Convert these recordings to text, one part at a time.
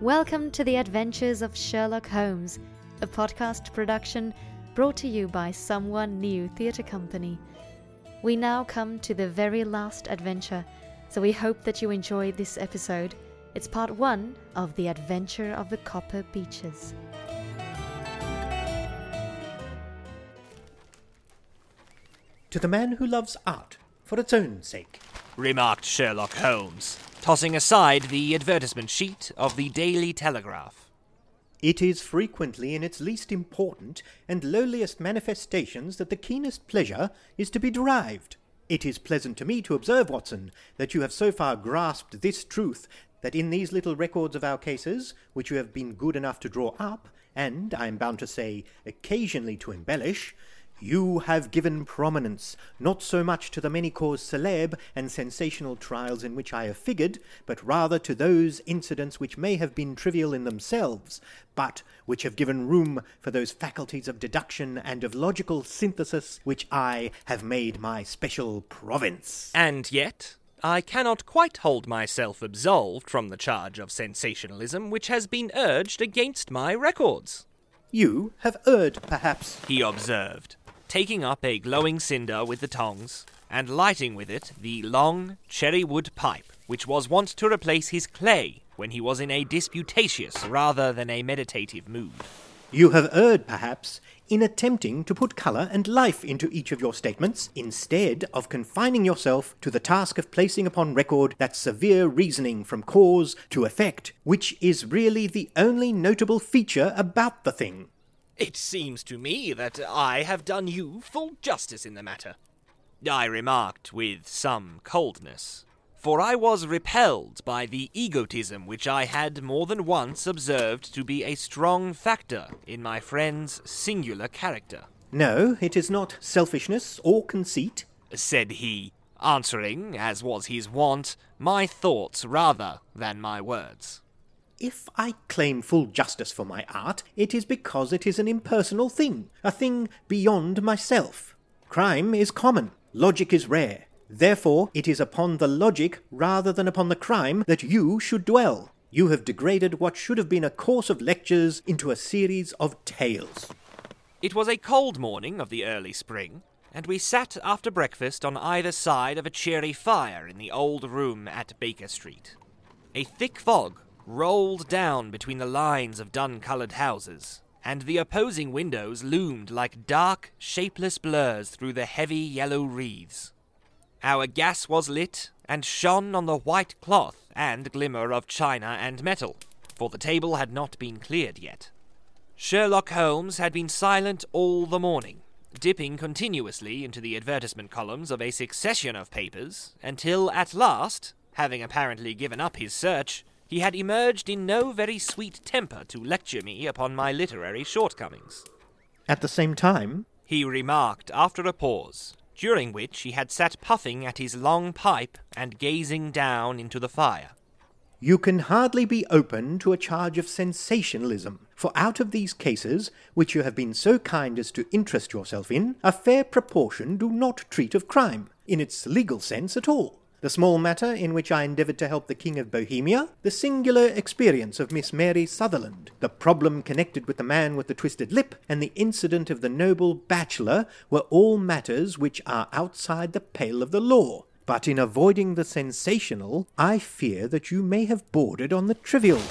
Welcome to the Adventures of Sherlock Holmes, a podcast production brought to you by Someone New Theatre Company. We now come to the very last adventure, so we hope that you enjoyed this episode. It's part one of The Adventure of the Copper Beeches. To the man who loves art for its own sake. remarked Sherlock Holmes, tossing aside the advertisement sheet of the Daily Telegraph. It is frequently in its least important and lowliest manifestations that the keenest pleasure is to be derived. It is pleasant to me to observe, Watson, that you have so far grasped this truth that in these little records of our cases, which you have been good enough to draw up, and, I am bound to say, occasionally to embellish, you have given prominence not so much to the many cause celeb and sensational trials in which I have figured, but rather to those incidents which may have been trivial in themselves, but which have given room for those faculties of deduction and of logical synthesis which I have made my special province. And yet, I cannot quite hold myself absolved from the charge of sensationalism which has been urged against my records, You have erred, perhaps. he observed, taking up a glowing cinder with the tongs and lighting with it the long cherry wood pipe which was wont to replace his clay when he was in a disputatious rather than a meditative mood. You have erred, perhaps, in attempting to put colour and life into each of your statements, instead of confining yourself to the task of placing upon record that severe reasoning from cause to effect, which is really the only notable feature about the thing. It seems to me that I have done you full justice in the matter. I remarked with some coldness, for I was repelled by the egotism which I had more than once observed to be a strong factor in my friend's singular character, No, it is not selfishness or conceit. said he, answering, as was his wont, my thoughts rather than my words. If I claim full justice for my art, it is because it is an impersonal thing, a thing beyond myself. Crime is common, logic is rare. Therefore, it is upon the logic rather than upon the crime that you should dwell. You have degraded what should have been a course of lectures into a series of tales. It was a cold morning of the early spring, and we sat after breakfast on either side of a cheery fire in the old room at Baker Street. A thick fog rolled down between the lines of dun coloured houses, and the opposing windows loomed like dark, shapeless blurs through the heavy yellow wreaths. Our gas was lit and shone on the white cloth and glimmer of china and metal, for the table had not been cleared yet. Sherlock Holmes had been silent all the morning, dipping continuously into the advertisement columns of a succession of papers, until at last, having apparently given up his search, he had emerged in no very sweet temper to lecture me upon my literary shortcomings. At the same time, He remarked after a pause, during which he had sat puffing at his long pipe and gazing down into the fire. You can hardly be open to a charge of sensationalism, for out of these cases, which you have been so kind as to interest yourself in, a fair proportion do not treat of crime, in its legal sense at all. The small matter in which I endeavoured to help the King of Bohemia, the singular experience of Miss Mary Sutherland, the problem connected with the man with the twisted lip, and the incident of the noble bachelor were all matters which are outside the pale of the law. But in avoiding the sensational, I fear that you may have bordered on the trivial.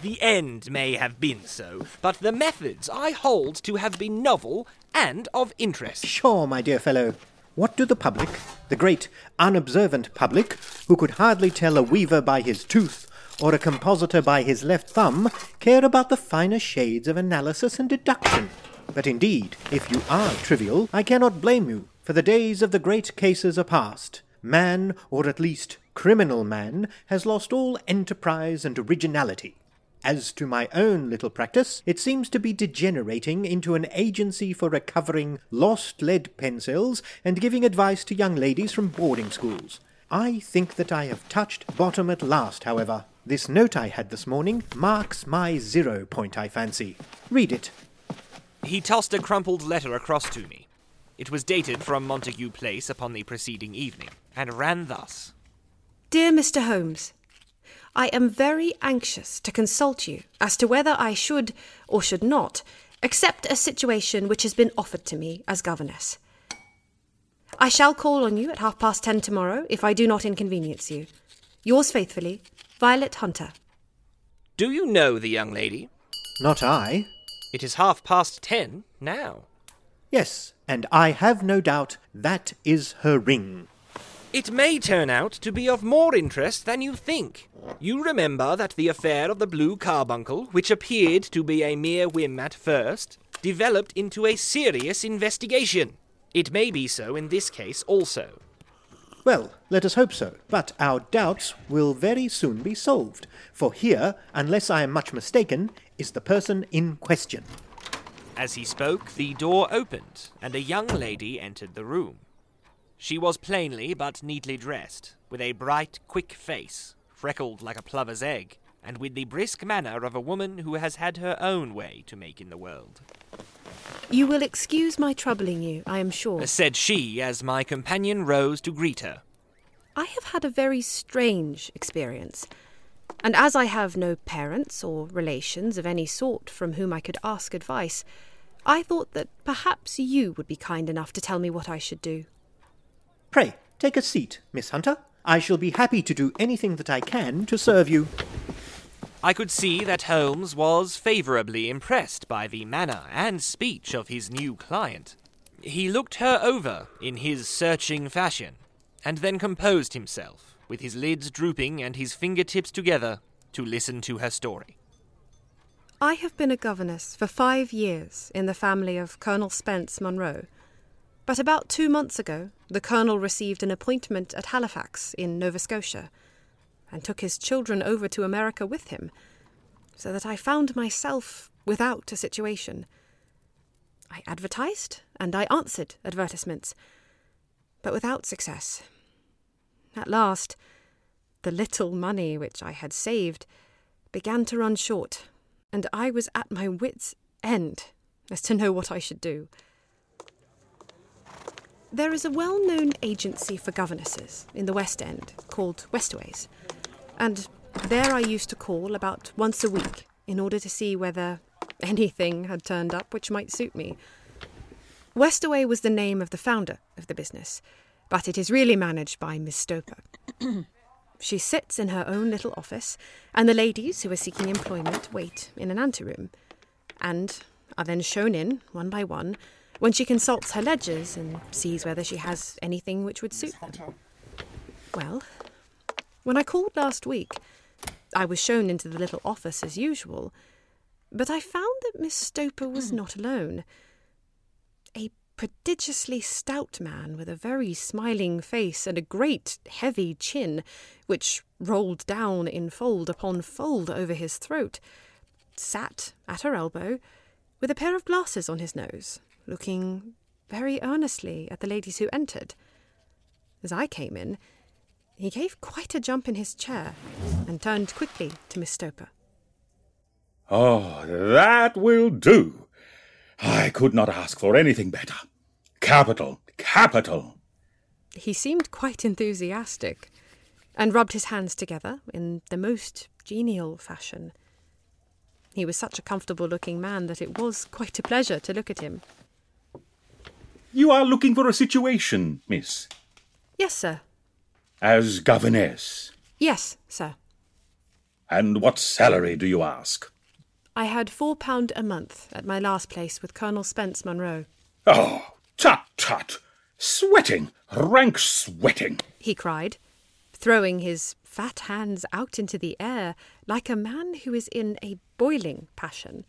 The end may have been so, but the methods I hold to have been novel and of interest. Sure, my dear fellow. What do the public, the great unobservant public, who could hardly tell a weaver by his tooth or a compositor by his left thumb, care about the finer shades of analysis and deduction? But indeed, if you are trivial, I cannot blame you, for the days of the great cases are past. Man, or at least criminal man, has lost all enterprise and originality. As to my own little practice, it seems to be degenerating into an agency for recovering lost lead pencils and giving advice to young ladies from boarding schools. I think that I have touched bottom at last, however. This note I had this morning marks my zero point, I fancy. Read it. He tossed a crumpled letter across to me. It was dated from Montague Place upon the preceding evening, and ran thus Dear Mr. Holmes, I am very anxious to consult you as to whether I should or should not accept a situation which has been offered to me as governess. I shall call on you at half past ten tomorrow if I do not inconvenience you. Yours faithfully, Violet Hunter. Do you know the young lady? Not I. It is half past ten now. Yes, and I have no doubt that is her ring. It may turn out to be of more interest than you think. You remember that the affair of the blue carbuncle, which appeared to be a mere whim at first, developed into a serious investigation. It may be so in this case also. Well, let us hope so. But our doubts will very soon be solved, for here, unless I am much mistaken, is the person in question. As he spoke, the door opened, and a young lady entered the room. She was plainly but neatly dressed, with a bright, quick face, freckled like a plover's egg, and with the brisk manner of a woman who has had her own way to make in the world. You will excuse my troubling you, I am sure. Said she as my companion rose to greet her. I have had a very strange experience, and as I have no parents or relations of any sort from whom I could ask advice, I thought that perhaps you would be kind enough to tell me what I should do. Pray, take a seat, Miss Hunter. I shall be happy to do anything that I can to serve you. I could see that Holmes was favourably impressed by the manner and speech of his new client. He looked her over in his searching fashion, and then composed himself, with his lids drooping and his fingertips together, to listen to her story. I have been a governess for five years in the family of Colonel Spence Munro. But about two months ago, the Colonel received an appointment at Halifax in Nova Scotia, and took his children over to America with him, so that I found myself without a situation. I advertised and I answered advertisements, but without success. At last, the little money which I had saved began to run short, and I was at my wits' end as to know what I should do. There is a well known agency for governesses in the West End called Westaways, and there I used to call about once a week in order to see whether anything had turned up which might suit me. Westaway was the name of the founder of the business, but it is really managed by Miss Stoper. she sits in her own little office, and the ladies who are seeking employment wait in an anteroom, and are then shown in, one by one, when she consults her ledgers and sees whether she has anything which would suit them. Well, when I called last week, I was shown into the little office as usual, but I found that Miss Stoper was hmm. not alone. A prodigiously stout man with a very smiling face and a great heavy chin, which rolled down in fold upon fold over his throat, sat at her elbow with a pair of glasses on his nose looking very earnestly at the ladies who entered. As I came in, he gave quite a jump in his chair and turned quickly to Miss Stoper. Oh, that will do. I could not ask for anything better. Capital, capital. He seemed quite enthusiastic and rubbed his hands together in the most genial fashion. He was such a comfortable looking man that it was quite a pleasure to look at him. You are looking for a situation, miss. Yes, sir. As governess. Yes, sir. And what salary do you ask? I had four pound a month at my last place with Colonel Spence Munro. Oh, tut tut! Sweating! Rank sweating! he cried, throwing his fat hands out into the air like a man who is in a boiling passion.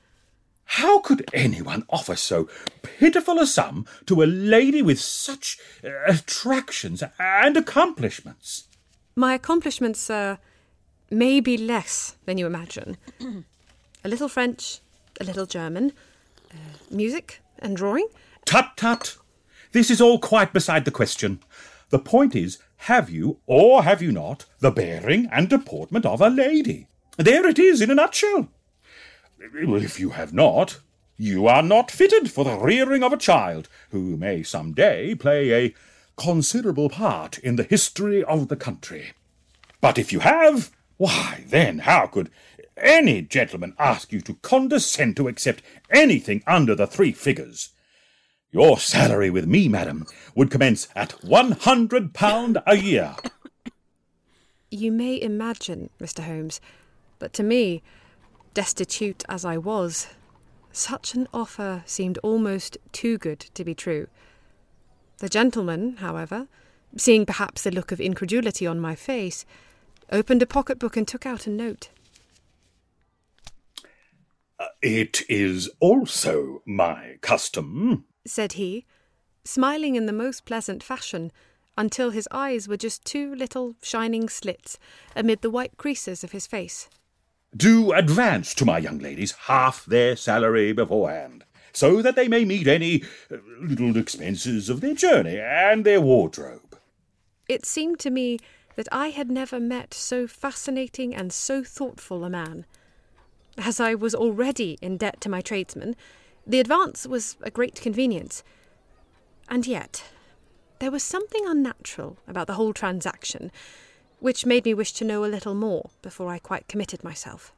How could anyone offer so pitiful a sum to a lady with such uh, attractions and accomplishments? My accomplishments, sir, may be less than you imagine. a little French, a little German, uh, music and drawing. Tut tut! This is all quite beside the question. The point is, have you or have you not the bearing and deportment of a lady? There it is in a nutshell. If you have not, you are not fitted for the rearing of a child who may some day play a considerable part in the history of the country. But if you have, Why, then, how could any gentleman ask you to condescend to accept anything under the three figures? Your salary with me, madam, would commence at one hundred pound a year. You may imagine, Mr. Holmes, but to me, destitute as I was, such an offer seemed almost too good to be true. The gentleman, however, seeing perhaps the look of incredulity on my face, opened a pocketbook and took out a note. Uh, it is also my custom, said he, smiling in the most pleasant fashion, until his eyes were just two little shining slits amid the white creases of his face. Do advance to my young ladies half their salary beforehand, so that they may meet any uh, little expenses of their journey and their wardrobe. It seemed to me that I had never met so fascinating and so thoughtful a man. As I was already in debt to my tradesmen, the advance was a great convenience. And yet, there was something unnatural about the whole transaction, which made me wish to know a little more before I quite committed myself.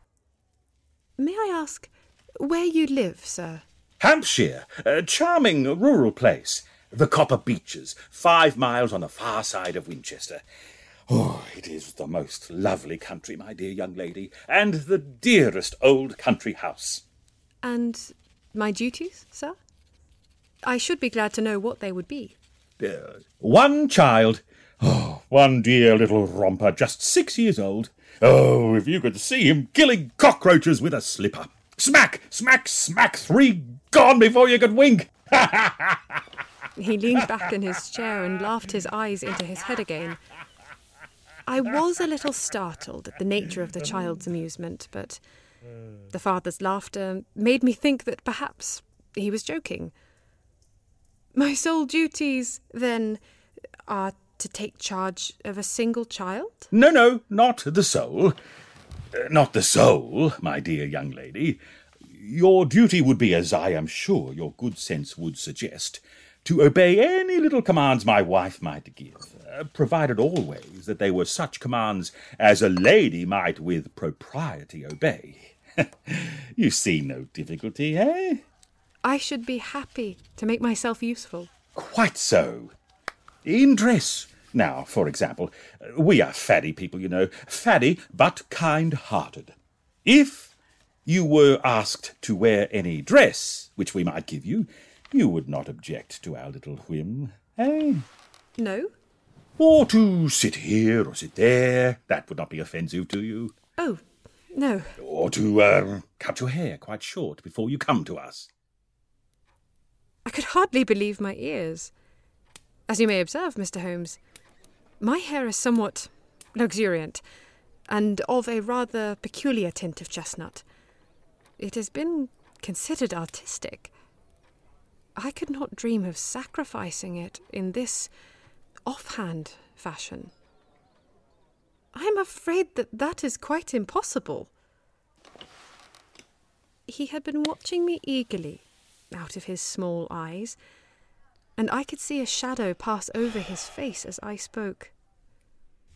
May I ask where you live, sir? Hampshire, a charming rural place. The Copper Beeches, five miles on the far side of Winchester. Oh, it is the most lovely country, my dear young lady, and the dearest old country house. And my duties, sir? I should be glad to know what they would be. Uh, one child. Oh, one dear little romper, just six years old. Oh, if you could see him killing cockroaches with a slipper. Smack, smack, smack, three gone before you could wink. he leaned back in his chair and laughed his eyes into his head again. I was a little startled at the nature of the child's amusement, but the father's laughter made me think that perhaps he was joking. My sole duties, then, are to take charge of a single child? No, no, not the sole. Uh, not the sole, my dear young lady. Your duty would be, as I am sure your good sense would suggest, to obey any little commands my wife might give, uh, provided always that they were such commands as a lady might with propriety obey. you see no difficulty, eh? I should be happy to make myself useful. Quite so. In dress, now, for example, we are faddy people, you know, faddy but kind hearted. If you were asked to wear any dress which we might give you, you would not object to our little whim, eh? No. Or to sit here or sit there. That would not be offensive to you. Oh, no. Or to uh, cut your hair quite short before you come to us. I could hardly believe my ears. As you may observe, Mr. Holmes, my hair is somewhat luxuriant and of a rather peculiar tint of chestnut. It has been considered artistic. I could not dream of sacrificing it in this offhand fashion. I am afraid that that is quite impossible. He had been watching me eagerly out of his small eyes, and I could see a shadow pass over his face as I spoke.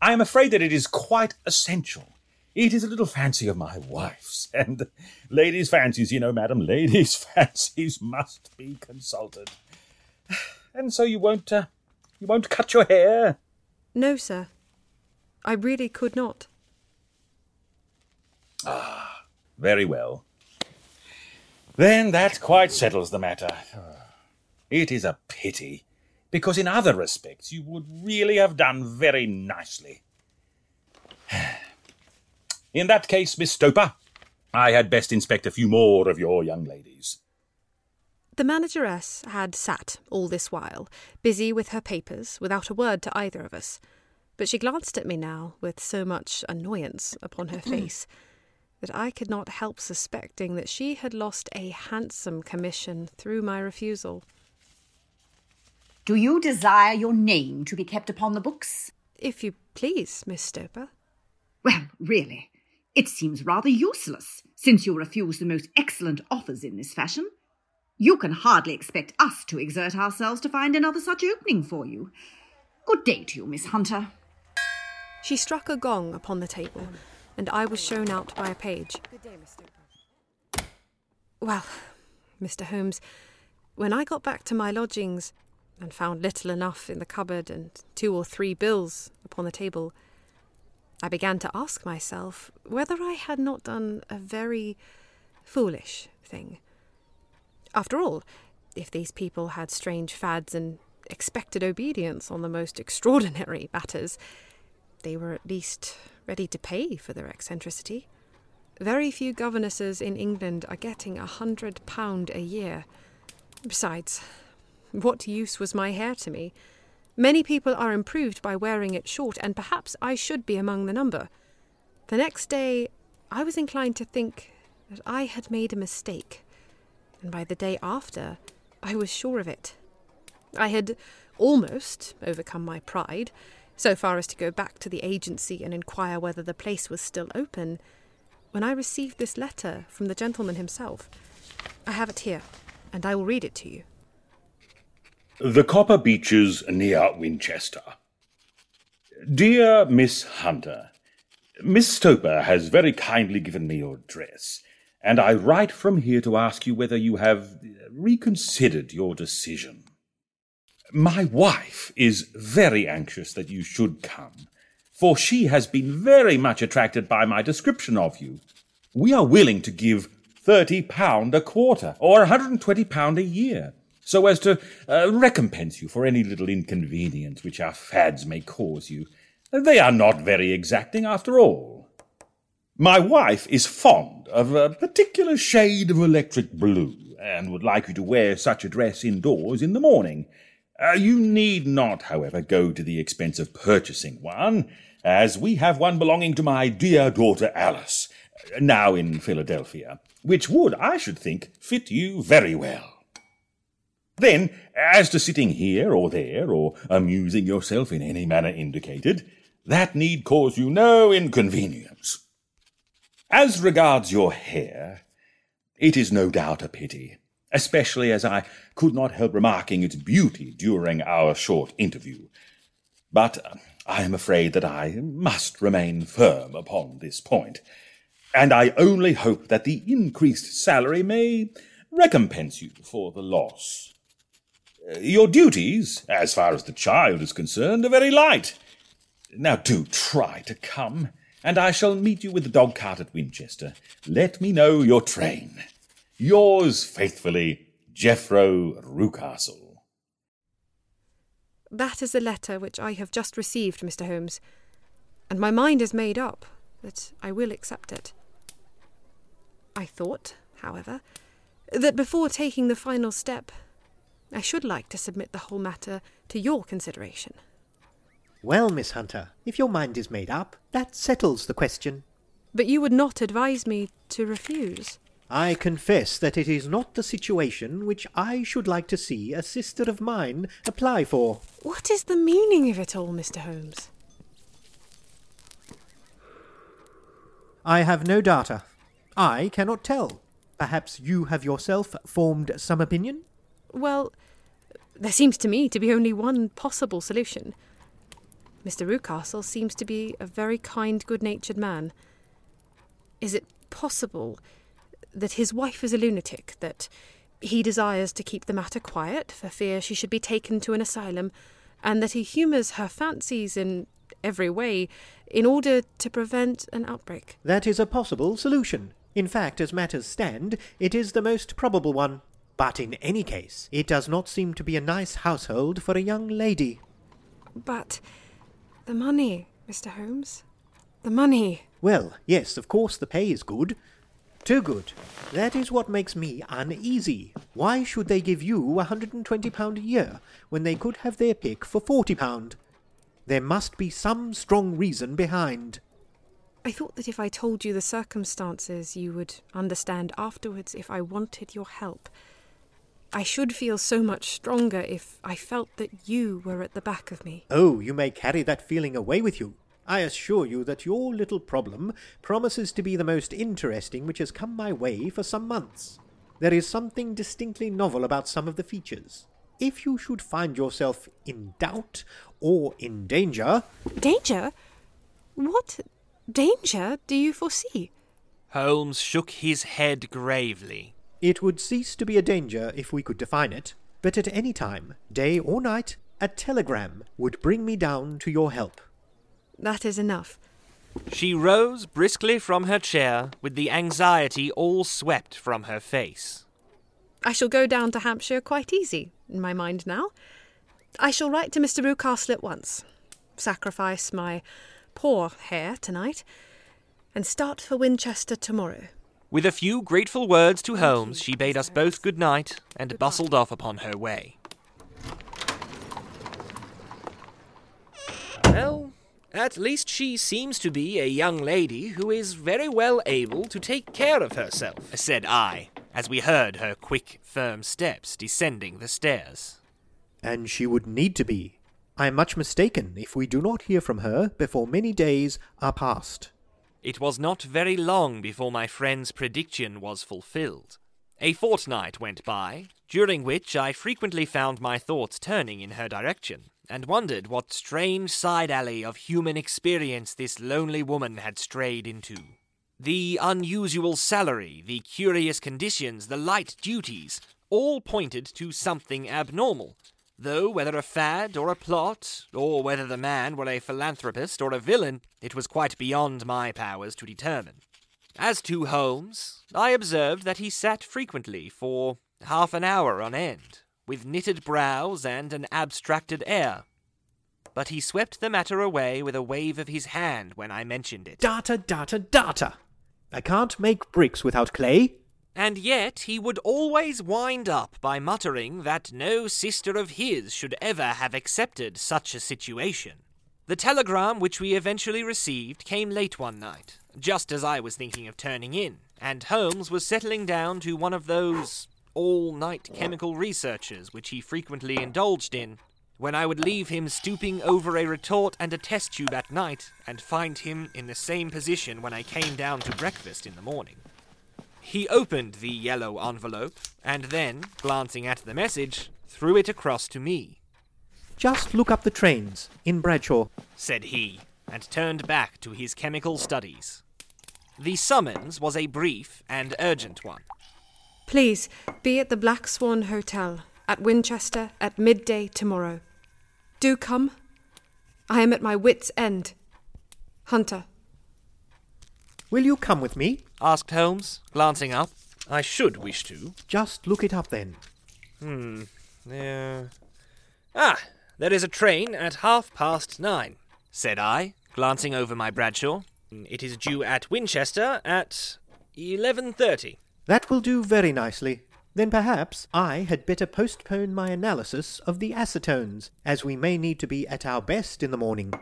I am afraid that it is quite essential. It is a little fancy of my wife's, and ladies' fancies, you know, madam, ladies' fancies must be consulted. And so you won't, uh, you won't cut your hair? No, sir. I really could not. Ah, very well. Then that quite settles the matter. It is a pity, because in other respects you would really have done very nicely. In that case, Miss Stoper, I had best inspect a few more of your young ladies. The manageress had sat all this while, busy with her papers, without a word to either of us. But she glanced at me now with so much annoyance upon her face that I could not help suspecting that she had lost a handsome commission through my refusal. Do you desire your name to be kept upon the books? If you please, Miss Stoper. Well, really, it seems rather useless, since you refuse the most excellent offers in this fashion. You can hardly expect us to exert ourselves to find another such opening for you. Good day to you, Miss Hunter. She struck a gong upon the table, and I was shown out by a page. Well, Mr. Holmes, when I got back to my lodgings and found little enough in the cupboard and two or three bills upon the table, I began to ask myself whether I had not done a very foolish thing. After all, if these people had strange fads and expected obedience on the most extraordinary matters, they were at least ready to pay for their eccentricity. Very few governesses in England are getting a hundred pound a year. Besides, what use was my hair to me? Many people are improved by wearing it short, and perhaps I should be among the number. The next day, I was inclined to think that I had made a mistake, and by the day after, I was sure of it. I had almost overcome my pride, so far as to go back to the agency and inquire whether the place was still open, when I received this letter from the gentleman himself. I have it here, and I will read it to you. The Copper Beeches near Winchester. Dear Miss Hunter, Miss Stoper has very kindly given me your address, and I write from here to ask you whether you have reconsidered your decision. My wife is very anxious that you should come, for she has been very much attracted by my description of you. We are willing to give thirty pound a quarter, or a hundred and twenty pound a year, so as to uh, recompense you for any little inconvenience which our fads may cause you. They are not very exacting after all. My wife is fond of a particular shade of electric blue, and would like you to wear such a dress indoors in the morning. Uh, you need not, however, go to the expense of purchasing one, as we have one belonging to my dear daughter Alice, now in Philadelphia, which would, I should think, fit you very well. Then, as to sitting here or there, or amusing yourself in any manner indicated, that need cause you no inconvenience. As regards your hair, it is no doubt a pity, especially as I could not help remarking its beauty during our short interview. But uh, I am afraid that I must remain firm upon this point, and I only hope that the increased salary may recompense you for the loss. Your duties, as far as the child is concerned, are very light. Now do try to come, and I shall meet you with the dog cart at Winchester. Let me know your train. Yours faithfully, Jephro Rucastle. That is the letter which I have just received, Mr. Holmes, and my mind is made up that I will accept it. I thought, however, that before taking the final step, I should like to submit the whole matter to your consideration. Well, Miss Hunter, if your mind is made up, that settles the question. But you would not advise me to refuse. I confess that it is not the situation which I should like to see a sister of mine apply for. What is the meaning of it all, Mr. Holmes? I have no data. I cannot tell. Perhaps you have yourself formed some opinion? Well, there seems to me to be only one possible solution. Mr. Rucastle seems to be a very kind, good natured man. Is it possible that his wife is a lunatic, that he desires to keep the matter quiet for fear she should be taken to an asylum, and that he humours her fancies in every way in order to prevent an outbreak? That is a possible solution. In fact, as matters stand, it is the most probable one. But in any case, it does not seem to be a nice household for a young lady. But the money, Mr. Holmes? The money. Well, yes, of course the pay is good. Too good. That is what makes me uneasy. Why should they give you a hundred and twenty pound a year when they could have their pick for forty pound? There must be some strong reason behind. I thought that if I told you the circumstances, you would understand afterwards if I wanted your help. I should feel so much stronger if I felt that you were at the back of me. Oh, you may carry that feeling away with you. I assure you that your little problem promises to be the most interesting which has come my way for some months. There is something distinctly novel about some of the features. If you should find yourself in doubt or in danger. Danger? What danger do you foresee? Holmes shook his head gravely. It would cease to be a danger if we could define it, but at any time, day or night, a telegram would bring me down to your help. That is enough. She rose briskly from her chair, with the anxiety all swept from her face. I shall go down to Hampshire quite easy, in my mind now. I shall write to Mr. Rucastle at once, sacrifice my poor hair tonight, and start for Winchester tomorrow. With a few grateful words to Holmes, she bade us both good night and bustled off upon her way. Well, at least she seems to be a young lady who is very well able to take care of herself, said I, as we heard her quick, firm steps descending the stairs. And she would need to be. I am much mistaken if we do not hear from her before many days are past. It was not very long before my friend's prediction was fulfilled. A fortnight went by, during which I frequently found my thoughts turning in her direction, and wondered what strange side alley of human experience this lonely woman had strayed into. The unusual salary, the curious conditions, the light duties, all pointed to something abnormal, though whether a fad or a plot, or whether the man were a philanthropist or a villain, it was quite beyond my powers to determine. As to Holmes, I observed that he sat frequently for half an hour on end, with knitted brows and an abstracted air. But he swept the matter away with a wave of his hand when I mentioned it. Data, data, data! I can't make bricks without clay. And yet he would always wind up by muttering that no sister of his should ever have accepted such a situation. The telegram which we eventually received came late one night, just as I was thinking of turning in, and Holmes was settling down to one of those all night chemical researches which he frequently indulged in, when I would leave him stooping over a retort and a test tube at night, and find him in the same position when I came down to breakfast in the morning. He opened the yellow envelope, and then, glancing at the message, threw it across to me. Just look up the trains in Bradshaw. said he, and turned back to his chemical studies. The summons was a brief and urgent one. Please be at the Black Swan Hotel at Winchester at midday tomorrow. Do come. I am at my wits' end. Hunter. Will you come with me? asked Holmes, glancing up. I should wish to. Just look it up then. Hmm. There. Ah, there is a train at half past nine, said I, glancing over my Bradshaw. It is due at Winchester at eleven thirty. That will do very nicely. Then perhaps I had better postpone my analysis of the acetones, as we may need to be at our best in the morning.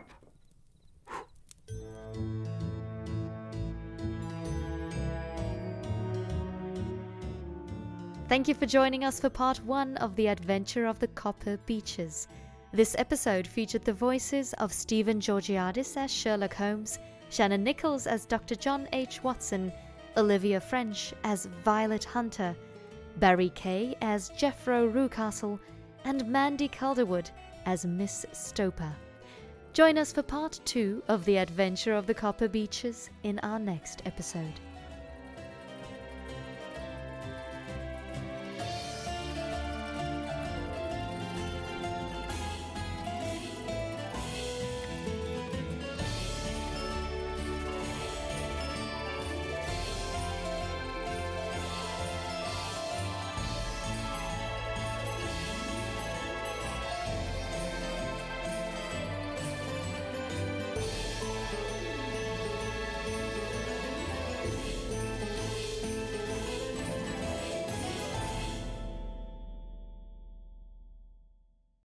Thank you for joining us for part one of The Adventure of the Copper Beeches. This episode featured the voices of Stephen Georgiadis as Sherlock Holmes, Shannon Nichols as Dr. John H. Watson, Olivia French as Violet Hunter, Barry Kay as Jephro Rucastle, and Mandy Calderwood as Miss Stoper. Join us for part two of The Adventure of the Copper Beeches in our next episode.